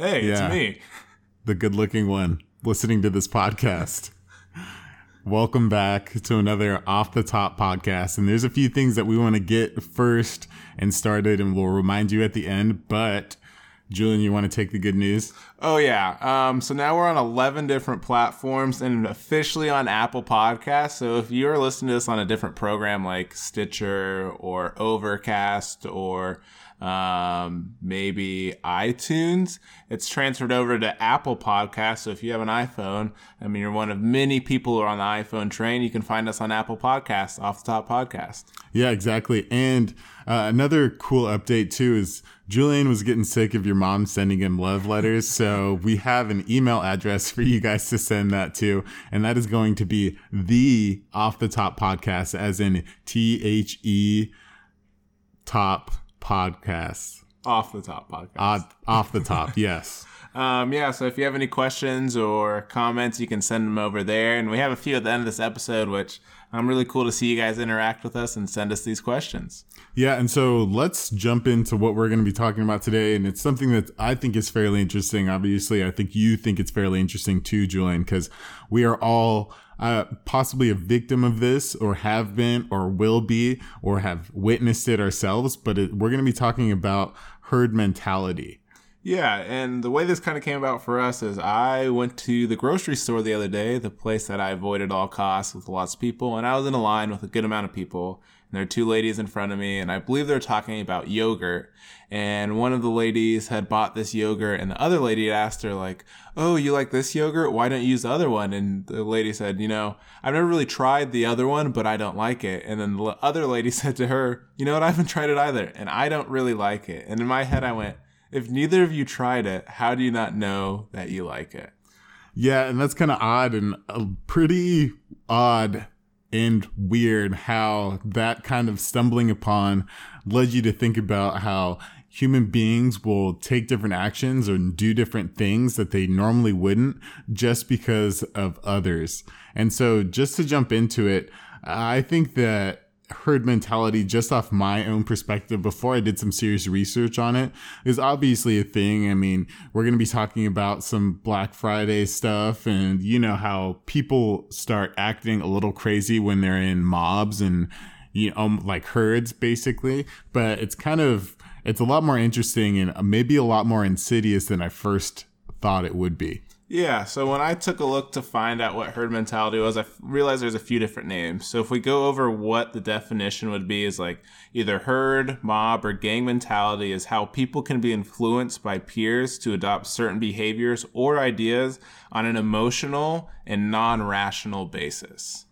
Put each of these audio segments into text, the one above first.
Hey, Yeah. it's me. the good looking one, listening to this podcast. Welcome back to another off the top podcast. And there's a few things that we want to get first and started, and we'll remind you at the end. But Julian, you want to take the good news? Oh yeah. Um, so now we're on 11 different platforms and officially on Apple Podcasts. So if you're listening to this on a different program like Stitcher or Overcast or um, maybe iTunes, it's transferred over to Apple Podcasts. So if you have an iPhone, I mean, you're one of many people who are on the iPhone train. You can find us on Apple Podcasts, Off the Top Podcast. Yeah, exactly. And uh, another cool update too is Julian was getting sick of your mom sending him love letters. So we have an email address for you guys to send that to. And that is going to be the off the top podcast, as in T H E top podcast. Off the Top Podcast. Odd, off the top, yes. Um, yeah, so if you have any questions or comments, you can send them over there. And we have a few at the end of this episode, which I'm really cool to see you guys interact with us and send us these questions. Yeah, and so let's jump into what we're going to be talking about today. And it's something that I think is fairly interesting. Obviously, I think you think it's fairly interesting too, Julian, because we are all uh, possibly a victim of this, or have been, or will be, or have witnessed it ourselves. But it, we're going to be talking about herd mentality. Yeah, and the way this kind of came about for us is I went to the grocery store the other day, the place that I avoid at all costs with lots of people, and I was in a line with a good amount of people. And there are two ladies in front of me, and I believe they're talking about yogurt. And one of the ladies had bought this yogurt, and the other lady asked her, like, Oh, you like this yogurt? Why don't you use the other one? And the lady said, You know, I've never really tried the other one, but I don't like it. And then the other lady said to her, You know what? I haven't tried it either, and I don't really like it. And in my head, I went, if neither of you tried it, how do you not know that you like it? Yeah, and that's kind of odd and uh, pretty odd and weird how that kind of stumbling upon led you to think about how human beings will take different actions or do different things that they normally wouldn't just because of others. And so just to jump into it, I think that herd mentality just off my own perspective before I did some serious research on it is obviously a thing. I mean, we're going to be talking about some Black Friday stuff and you know how people start acting a little crazy when they're in mobs and you know um, like herds basically, but it's kind of it's a lot more interesting and maybe a lot more insidious than I first thought it would be. Yeah, so when I took a look to find out what herd mentality was, I realized there's a few different names. So if we go over what the definition would be, is like either herd, mob, or gang mentality is how people can be influenced by peers to adopt certain behaviors or ideas on an emotional and non rational basis.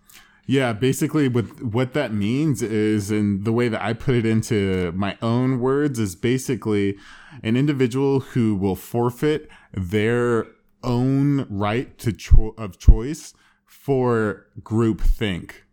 Yeah, basically, what what that means is, and the way that I put it into my own words is basically an individual who will forfeit their own right to cho- of choice for group think.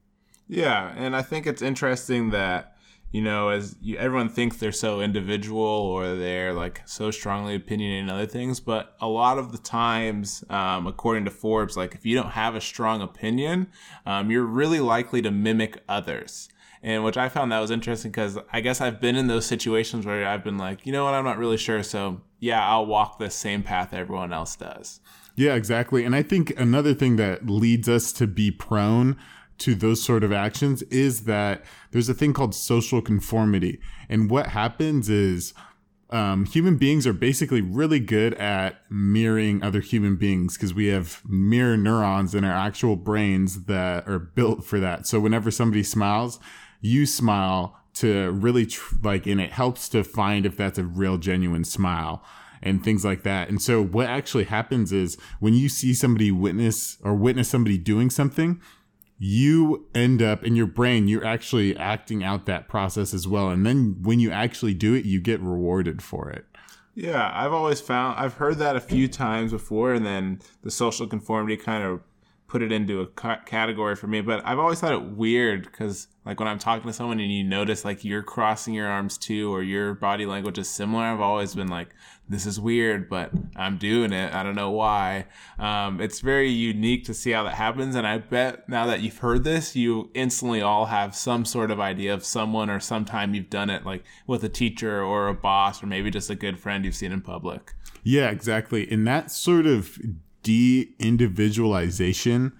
Yeah, and I think it's interesting that you know, as you, everyone thinks they're so individual or they're like so strongly opinionated in other things, but a lot of the times, um, according to Forbes, like if you don't have a strong opinion, um, you're really likely to mimic others. And which I found that was interesting because I guess I've been in those situations where I've been like, you know what, I'm not really sure. So yeah, I'll walk the same path everyone else does. Yeah, exactly. And I think another thing that leads us to be prone to those sort of actions is that there's a thing called social conformity. And what happens is um, human beings are basically really good at mirroring other human beings because we have mirror neurons in our actual brains that are built for that. So whenever somebody smiles, you smile to really tr- like, and it helps to find if that's a real genuine smile and things like that. And so what actually happens is when you see somebody witness or witness somebody doing something, you end up in your brain, you're actually acting out that process as well. And then when you actually do it, you get rewarded for it. Yeah, I've always found I've heard that a few times before, and then the social conformity kind of put it into a ca- category for me. But I've always thought it weird because, like, when I'm talking to someone and you notice like you're crossing your arms too, or your body language is similar, I've always been like, "This is weird," but I'm doing it. I don't know why. Um, it's very unique to see how that happens, and I bet now that you've heard this, you instantly all have some sort of idea of someone or sometime you've done it, like with a teacher or a boss, or maybe just a good friend you've seen in public. Yeah, exactly. And that sort of de individualization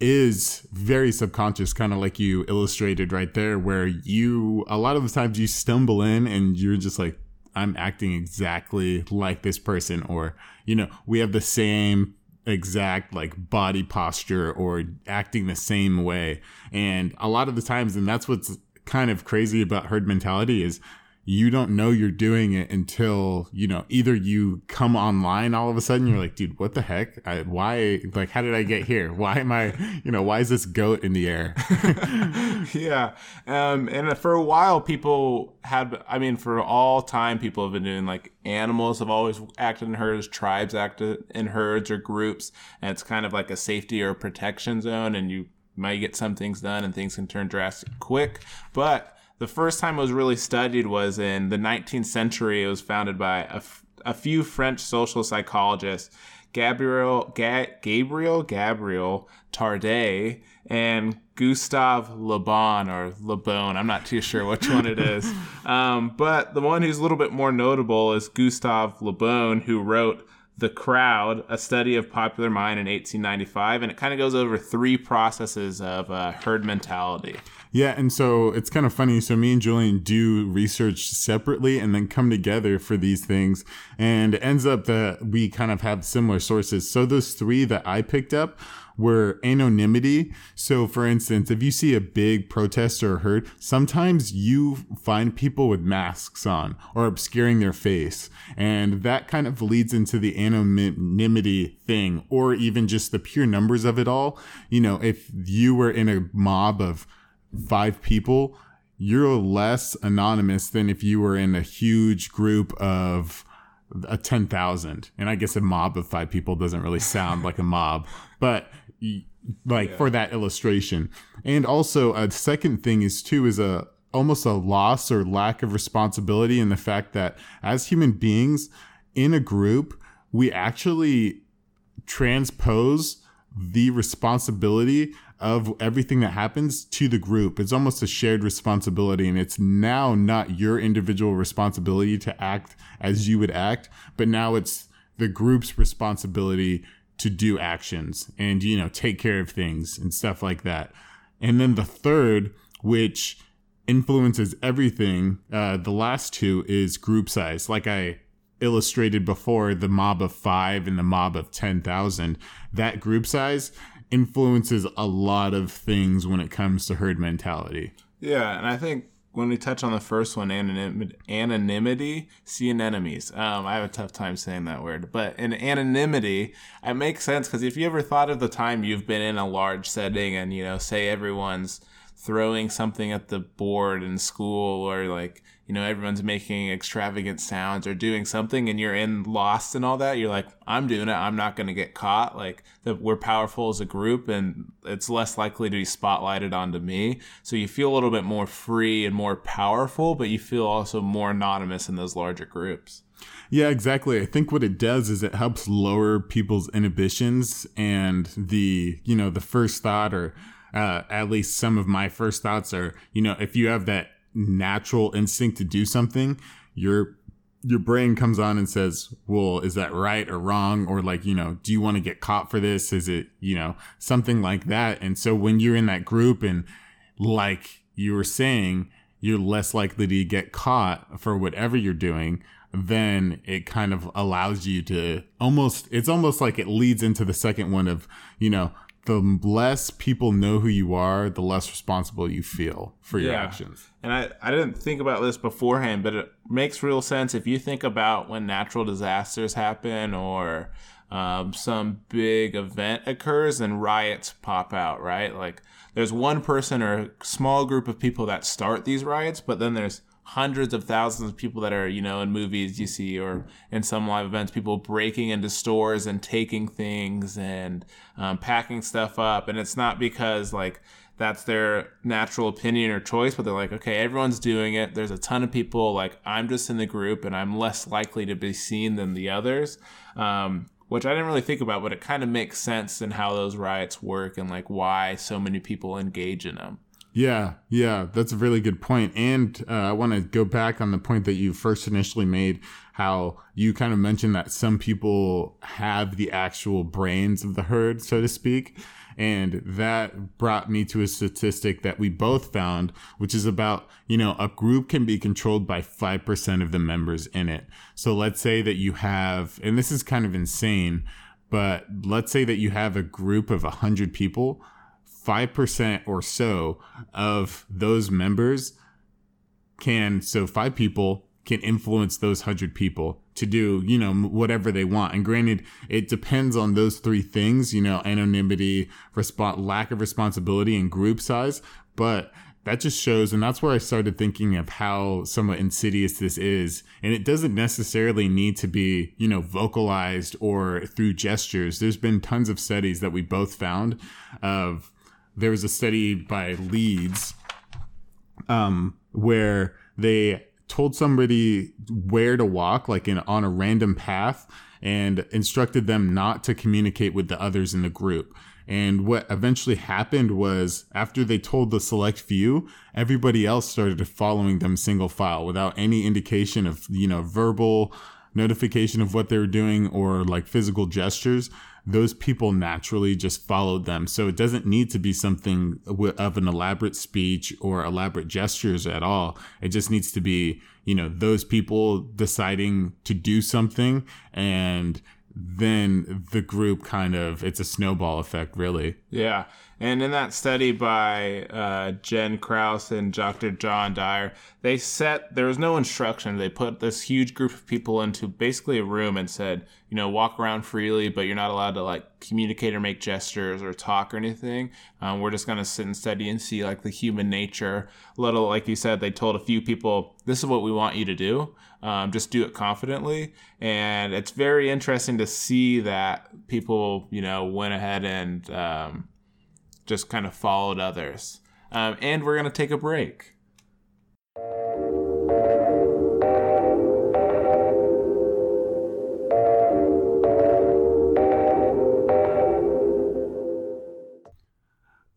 is very subconscious, kind of like you illustrated right there, where you, a lot of the times you stumble in and you're just like, I'm acting exactly like this person, or, you know, we have the same exact like body posture or acting the same way. And a lot of the times, and that's what's kind of crazy about herd mentality is you don't know you're doing it until you know either you come online all of a sudden you're like dude what the heck? I, why like how did i get here? Why am i you know why is this goat in the air? Yeah um and for a while people had i mean for all time people have been doing like animals have always acted in herds tribes acted in herds or groups and it's kind of like a safety or protection zone and you might get some things done and things can turn drastic quick but the first time it was really studied was in the 19th century. It was founded by a, f- a few French social psychologists, Gabriel Ga- Gabriel Gabriel Tarde and Gustave Le Bon or Le Bon. I'm not too sure which one it is. Um, but the one who's a little bit more notable is Gustave Le Bon, who wrote the Crowd, a study of popular mind in 1895, and it kind of goes over three processes of uh, herd mentality. Yeah, and so it's kind of funny. So me and Julian do research separately and then come together for these things, and it ends up that we kind of have similar sources. So those three that I picked up were anonymity. So, for instance, if you see a big protest or herd, sometimes you find people with masks on or obscuring their face. And that kind of leads into the anonymity thing, or even just the pure numbers of it all. You know, if you were in a mob of five people, you're less anonymous than if you were in a huge group of a 10,000. And I guess a mob of five people doesn't really sound like a mob, but like yeah. for that illustration. And also a second thing is too is a almost a loss or lack of responsibility in the fact that as human beings in a group, we actually transpose the responsibility of everything that happens to the group. It's almost a shared responsibility, and it's now not your individual responsibility to act as you would act, but now it's the group's responsibility to do actions and, you know, take care of things and stuff like that. And then the third, which influences everything, uh, the last two is group size. Like I illustrated before, the mob of five and the mob of 10,000, that group size influences a lot of things when it comes to herd mentality. Yeah, and I think when we touch on the first one, anonym, anonymity, see anemones. Um, I have a tough time saying that word, but in anonymity, it makes sense because if you ever thought of the time you've been in a large setting and you know, say everyone's throwing something at the board in school or like you know everyone's making extravagant sounds or doing something and you're in lost and all that you're like i'm doing it. I'm not going to get caught. Like that we're powerful as a group and it's less likely to be spotlighted onto me. So you feel a little bit more free and more powerful but you feel also more anonymous in those larger groups. Yeah, exactly. I think what it does is it helps lower people's inhibitions and the, you know, the first thought or uh, at least some of my first thoughts are, you know, if you have that natural instinct to do something, your your brain comes on and says, "Well, is that right or wrong?" Or like, you know, do you want to get caught for this? Is it, you know, something like that? And so when you're in that group and like you were saying, you're less likely to get caught for whatever you're doing then it kind of allows you to almost it's almost like it leads into the second one of you know the less people know who you are, the less responsible you feel for your yeah. actions. And I, I didn't think about this beforehand, but it makes real sense if you think about when natural disasters happen or um, some big event occurs and riots pop out, right? Like there's one person or a small group of people that start these riots, but then there's hundreds of thousands of people that are, you know, in movies you see or in some live events, people breaking into stores and taking things and um, packing stuff up. And it's not because like that's their natural opinion or choice, but they're like, okay, everyone's doing it. There's a ton of people. Like I'm just in the group and I'm less likely to be seen than the others. Um, which I didn't really think about, but it kind of makes sense in how those riots work and like why so many people engage in them. Yeah, yeah, that's a really good point. And uh, I want to go back on the point that you first initially made, how you kind of mentioned that some people have the actual brains of the herd, so to speak. And that brought me to a statistic that we both found, which is about, you know, a group can be controlled by 5% of the members in it. So let's say that you have, and this is kind of insane, but let's say that you have a group of 100 people 5% or so of those members can, so five people can influence those 100 people to do, you know, whatever they want. And granted, it depends on those three things, you know, anonymity, resp- lack of responsibility, and group size. But that just shows, and that's where I started thinking of how somewhat insidious this is. And it doesn't necessarily need to be, you know, vocalized or through gestures. There's been tons of studies that we both found of there was a study by Leeds um, where they told somebody where to walk, like in on a random path, and instructed them not to communicate with the others in the group. And what eventually happened was after they told the select few, everybody else started following them single file without any indication of, you know, verbal notification of what they were doing or like physical gestures those people naturally just followed them. So it doesn't need to be something of an elaborate speech or elaborate gestures at all. It just needs to be, you know, those people deciding to do something and then the group kind of it's a snowball effect really. Yeah. And in that study by uh, jen Krause and dr john dyer they set there was no instruction. They put this huge group of people into basically a room and said you know walk around freely but you're not allowed to like communicate or make gestures or talk or anything. Um, we're just going to sit and study and see like the human nature. Little like you said they told a few people this is what we want you to do um, just do it confidently. And it's very interesting to see that people, you know, went ahead and um, just kind of followed others. Um, and we're going to take a break.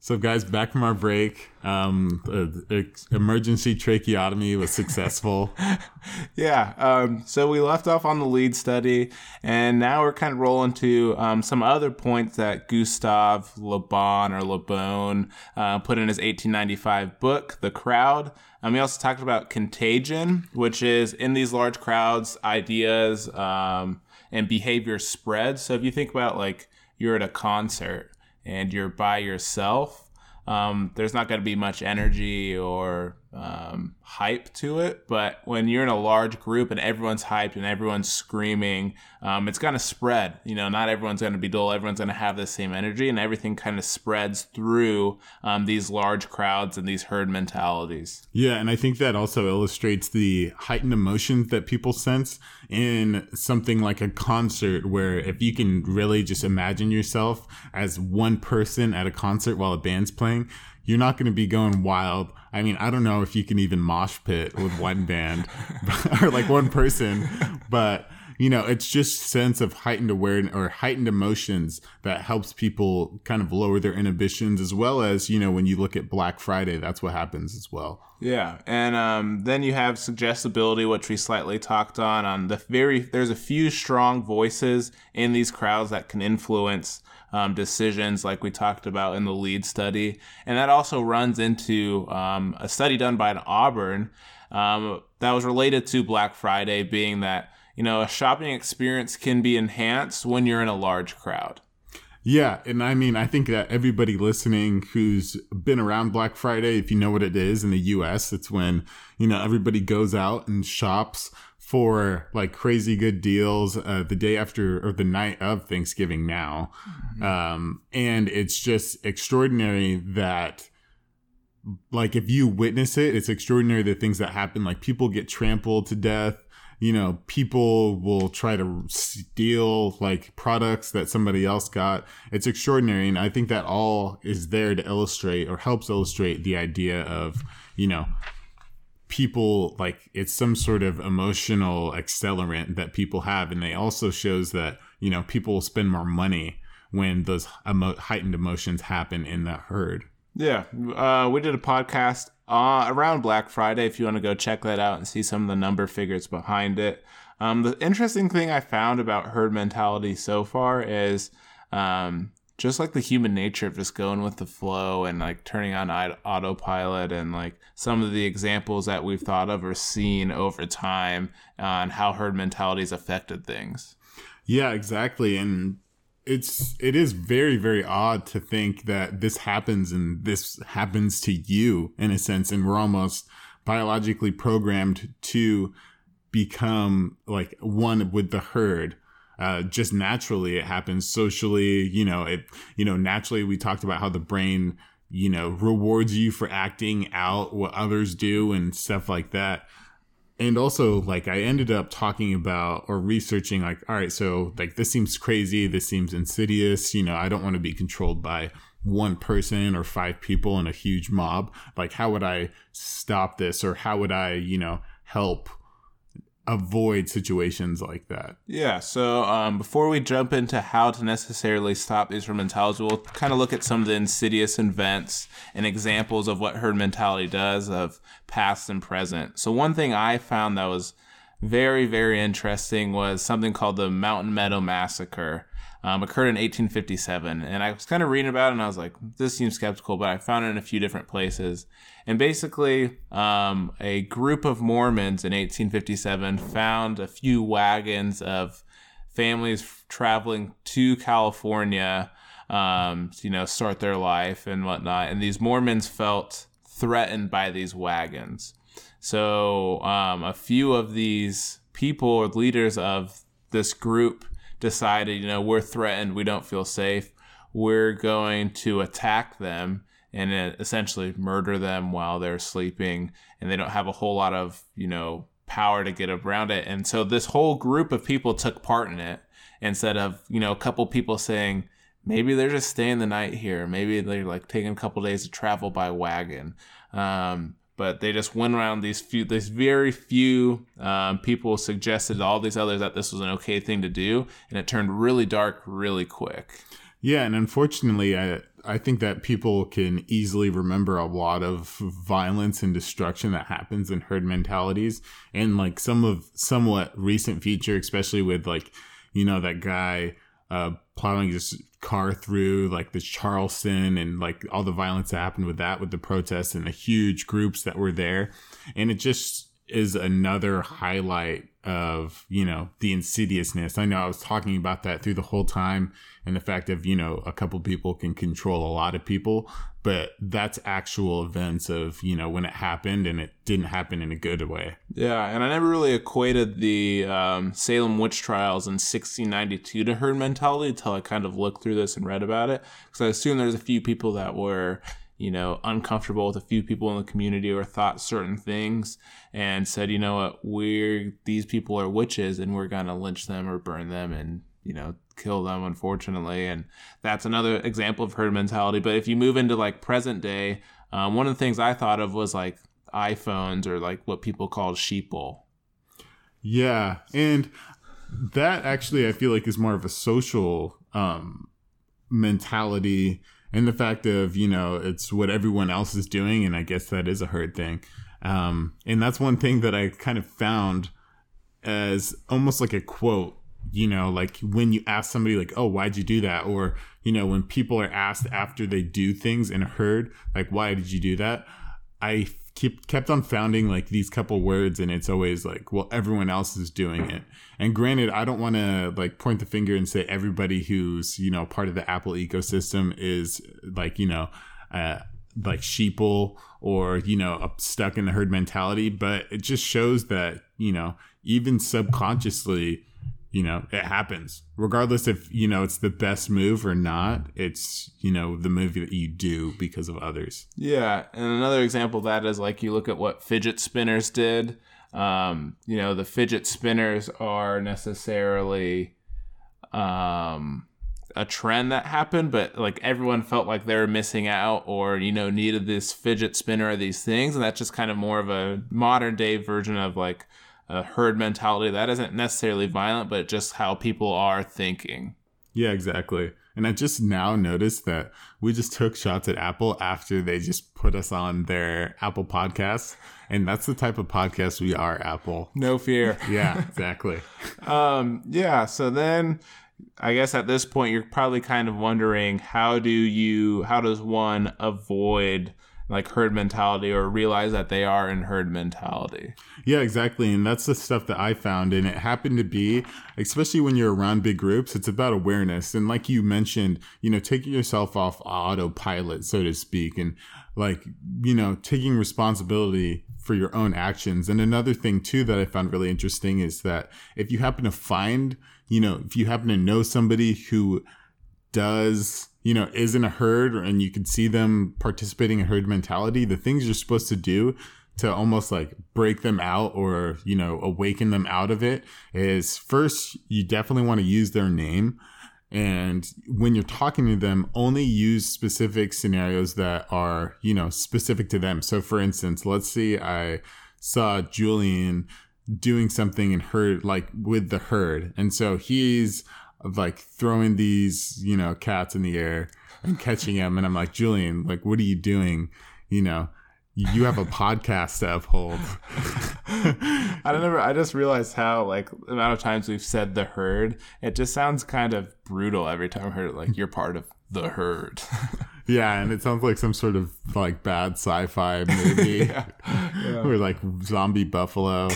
So, guys, back from our break. Um, uh, emergency tracheotomy was successful. yeah. Um, so we left off on the Leeds study, and now we're kind of rolling to um, some other points that Gustave Le Bon or Le Bon uh, put in his 1895 book, The Crowd. Um, we also talked about contagion, which is in these large crowds, ideas um, and behavior spread. So if you think about like you're at a concert and you're by yourself, um, there's not going to be much energy or um, hype to it. But when you're in a large group and everyone's hyped and everyone's screaming, um, it's going to spread. You know, not everyone's going to be dull. Everyone's going to have the same energy, and everything kind of spreads through um, these large crowds and these herd mentalities. Yeah, and I think that also illustrates the heightened emotions that people sense in something like a concert, where if you can really just imagine yourself as one person at a concert while a band's playing you're not going to be going wild. I mean, I don't know if you can even mosh pit with one band or like one person, but you know, it's just sense of heightened awareness or heightened emotions that helps people kind of lower their inhibitions as well as, you know, when you look at Black Friday, that's what happens as well. Yeah. And um, then you have suggestibility, which we slightly talked on, on the very, there's a few strong voices in these crowds that can influence um, decisions like we talked about in the Leeds study. And that also runs into um, a study done by an Auburn um, that was related to Black Friday, being that, you know, a shopping experience can be enhanced when you're in a large crowd. Yeah, and I mean, I think that everybody listening who's been around Black Friday, if you know what it is in the US, it's when, you know, everybody goes out and shops for like crazy good deals uh, the day after or the night of Thanksgiving now. Mm-hmm. Um, and it's just extraordinary that like if you witness it, it's extraordinary the things that happen. Like people get trampled to death. You know, people will try to steal like products that somebody else got. It's extraordinary. And I think that all is there to illustrate or helps illustrate the idea of, you know, people like it's some sort of emotional accelerant that people have and they also shows that you know people will spend more money when those emo- heightened emotions happen in that herd Yeah, uh, we did a podcast uh, around Black Friday. If you want to go check that out and see some of the number figures behind it. Um, the interesting thing I found about herd mentality so far is um, just like the human nature of just going with the flow and like turning on autopilot and like some of the examples that we've thought of or seen over time on how herd mentality has affected things. Yeah, exactly. And it's it is very very odd to think that this happens and this happens to you in a sense and we're almost biologically programmed to become like one with the herd. Uh, just naturally it happens. Socially you know it you know naturally we talked about how the brain you know rewards you for acting out what others do and stuff like that and also like i ended up talking about or researching like all right so like this seems crazy this seems insidious you know i don't want to be controlled by one person or five people in a huge mob. Like how would i stop this or how would i you know help avoid situations like that. Yeah. So um, before we jump into how to necessarily stop these herd mentalities, we'll kind of look at some of the insidious events and examples of what herd mentality does of past and present. So one thing I found that was very, very interesting was something called the Mountain Meadow Massacre um, occurred in 1857. And I was kind of reading about it and I was like, this seems skeptical, but I found it in a few different places. And basically, um, a group of Mormons in 1857 found a few wagons of families traveling to California, um, to, you know, start their life and whatnot. And these Mormons felt threatened by these wagons. So um, a few of these people or leaders of this group decided, you know, we're threatened, we don't feel safe, we're going to attack them and essentially murder them while they're sleeping and they don't have a whole lot of, you know, power to get around it. And so this whole group of people took part in it instead of, you know, a couple people saying, maybe they're just staying the night here. Maybe they're like taking a couple days to travel by wagon. Um, but they just went around these few these very few um, people suggested to all these others that this was an okay thing to do and it turned really dark really quick. Yeah and unfortunately i i think that people can easily remember a lot of violence and destruction that happens in herd mentalities and like some of somewhat recent feature especially with like you know that guy uh, plowing his car through like the Charleston and like all the violence that happened with that, with the protests and the huge groups that were there. And it just is another highlight of, you know, the insidiousness. I know I was talking about that through the whole time and the fact of, you know, a couple people can control a lot of people, but that's actual events of you know when it happened and it didn't happen in a good way yeah and i never really equated the um, salem witch trials in 1692 to herd mentality until i kind of looked through this and read about it because i assume there's a few people that were you know uncomfortable with a few people in the community or thought certain things and said you know what? We're these people are witches and we're gonna lynch them or burn them and you know kill them unfortunately. And that's another example of herd mentality. But if you move into like present day um, one of the things i thought of was like iphones or like what people call sheeple yeah and that actually i feel like is more of a social um, mentality and the fact of you know it's what everyone else is doing and i guess that is a herd thing um, and that's one thing that i kind of found as almost like a quote you know, like when you ask somebody like, "Oh, why'd you do that?" or you know, when people are asked after they do things in a herd, like, "Why did you do that?" I keep kept on founding like these couple words, and it's always like, "Well, everyone else is doing it." And granted, I don't want to like point the finger and say everybody who's you know part of the Apple ecosystem is like you know. Uh, like sheeple or you know stuck in the herd mentality but it just shows that you know even subconsciously you know, it happens. Regardless if, you know, it's the best move or not, it's, you know, the move that you do because of others. Yeah. And another example of that is like you look at what fidget spinners did. Um, you know, the fidget spinners are necessarily um a trend that happened, but like everyone felt like they were missing out or, you know, needed this fidget spinner or these things. And that's just kind of more of a modern day version of like a herd mentality that isn't necessarily violent, but just how people are thinking. Yeah, exactly. And I just now noticed that we just took shots at Apple after they just put us on their Apple podcast. And that's the type of podcast we are, Apple. No fear. Yeah, exactly. um, yeah. So then I guess at this point, you're probably kind of wondering how do you, how does one avoid like herd mentality or realize that they are in herd mentality. Yeah, exactly. And that's the stuff that I found. And it happened to be, especially when you're around big groups, it's about awareness. And like you mentioned, you know, taking yourself off autopilot, so to speak, and like, you know, taking responsibility for your own actions. And another thing too that I found really interesting is that if you happen to find, you know, if you happen to know somebody who does you know, is in a herd and you can see them participating in herd mentality, the things you're supposed to do to almost like break them out or, you know, awaken them out of it is first, you definitely want to use their name. And when you're talking to them, only use specific scenarios that are, you know, specific to them. So for instance, let's see, I saw Julian doing something in herd, like with the herd. And so he's, of like throwing these, you know, cats in the air and catching them. And I'm like, Julian, like, what are you doing? You know, you have a podcast to uphold. I don't ever. I just realized how like the amount of times we've said the herd. It just sounds kind of brutal every time I heard it. Like you're part of the herd. yeah, and it sounds like some sort of like bad sci-fi movie yeah. Yeah. where like zombie buffalo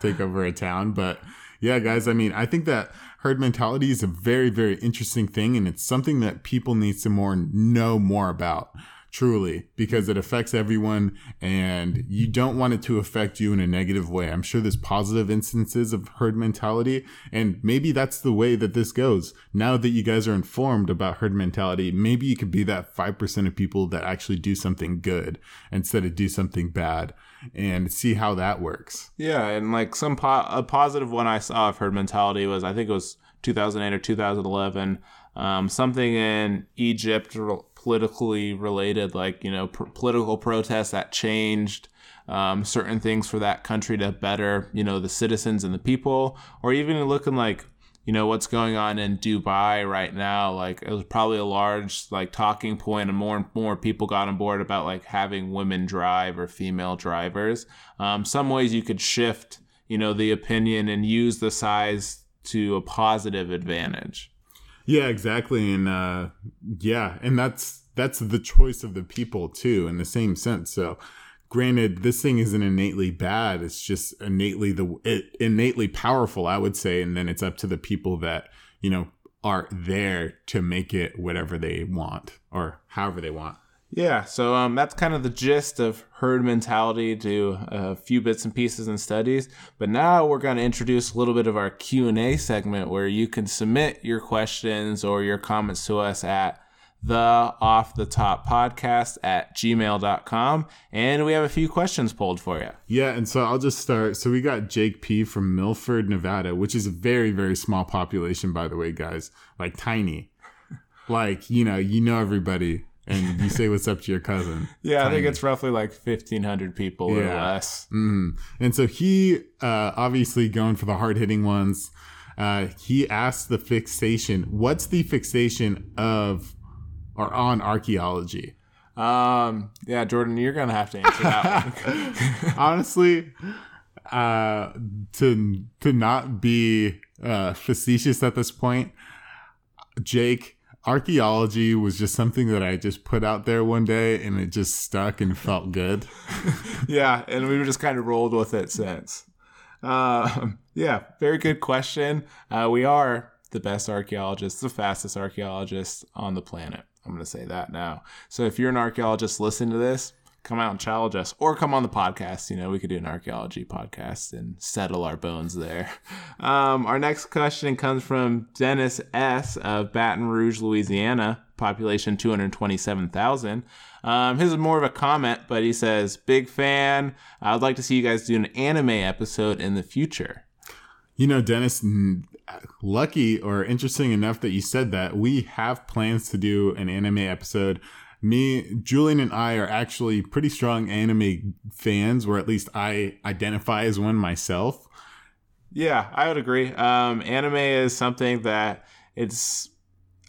take over a town. But yeah, guys, I mean, I think that herd mentality is a very, very interesting thing, and it's something that people need to more know more about. Truly, because it affects everyone and you don't want it to affect you in a negative way. I'm sure there's positive instances of herd mentality, and maybe that's the way that this goes. Now that you guys are informed about herd mentality, maybe you could be that 5% of people that actually do something good instead of do something bad and see how that works. Yeah, and like some po- a positive one I saw of herd mentality was I think it was 2008 or 2011, um, something in Egypt politically related, like you know pr- political protests that changed. Um, certain things for that country to better, you know, the citizens and the people, or even looking like you know what's going on in Dubai right now. Like it was probably a large like talking point, and more and more people got on board about like having women drive or female drivers. Um, some ways you could shift, you know, the opinion and use the size to a positive advantage. Yeah, exactly, and uh, yeah, and that's that's the choice of the people too, in the same sense. So granted this thing isn't innately bad it's just innately the it, innately powerful i would say and then it's up to the people that you know are there to make it whatever they want or however they want yeah so um, that's kind of the gist of herd mentality to a few bits and pieces and studies. But now we're going to introduce a little bit of our q&a segment where you can submit your questions or your comments to us at the off the top podcast at gmail.com and we have a few questions pulled for you yeah and so i'll just start. So we got jake p from milford nevada which is a very very small population by the way guys. Like tiny. Like you know you know everybody and you say what's up to your cousin yeah tiny. i think it's roughly like 1500 people yeah. or less mm-hmm. and so he uh, obviously going for the hard-hitting ones uh, he asked the fixation what's the fixation of or on archaeology? Um, yeah, Jordan, you're gonna have to answer that one. Honestly, uh, to to not be uh, facetious at this point, Jake, archaeology was just something that I just put out there one day, and it just stuck and felt good. yeah, and we just kind of rolled with it since. Uh, yeah, very good question. Uh, we are the best archaeologists, the fastest archaeologists on the planet. I'm going to say that now. So if you're an archaeologist listening to this, come out and challenge us or come on the podcast. You know, we could do an archaeology podcast and settle our bones there. Um, our next question comes from Dennis S. of Baton Rouge, Louisiana, population 227,000. Um, his is more of a comment, but he says, Big fan. I'd like to see you guys do an anime episode in the future. You know, Dennis, lucky or interesting enough that you said that. We have plans to do an anime episode. Me, Julian, and I are actually pretty strong anime fans, or at least I identify as one myself. Yeah, I would agree. Um, anime is something that it's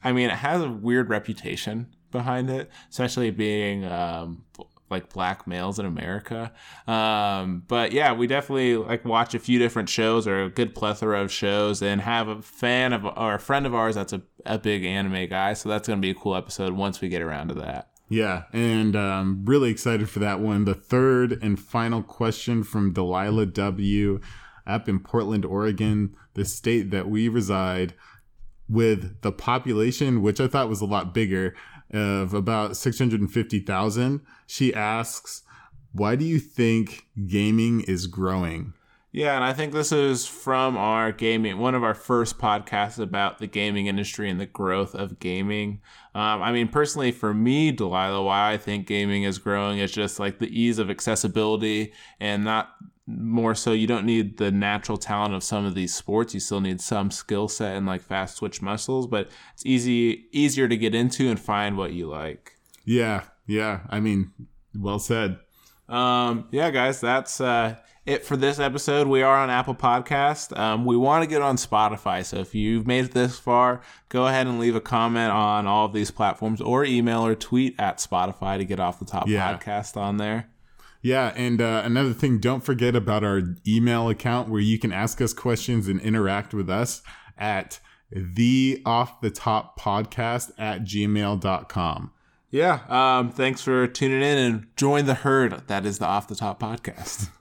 I mean, it has a weird reputation behind it, especially being um, like black males in America. Um, but yeah, we definitely like watch a few different shows or a good plethora of shows and have a fan of or a friend of ours that's a, a big anime guy. So that's going to be a cool episode once we get around to that. Yeah, and um, really excited for that one. The third and final question from Delilah W. up in Portland, Oregon, the state that we reside, with the population, which I thought was a lot bigger, of about 650,000. She asks, Why do you think gaming is growing? Yeah, and I think this is from our gaming, one of our first podcasts about the gaming industry and the growth of gaming. Um, I mean, personally, for me, Delilah, why I think gaming is growing is just like the ease of accessibility and not more so you don't need the natural talent of some of these sports you still need some skill set and like fast twitch muscles but it's easy easier to get into and find what you like yeah yeah i mean well said um yeah guys that's uh it for this episode. We are on Apple Podcast. Um, we want to get on Spotify, so if you've made it this far, go ahead and leave a comment on all of these platforms, or email or tweet at Spotify to get off the top yeah. podcast on there. Yeah, and uh, another thing, don't forget about our email account where you can ask us questions and interact with us at the off the top podcast at gmail.com. Yeah, um, thanks for tuning in and join the herd that is the off the top podcast.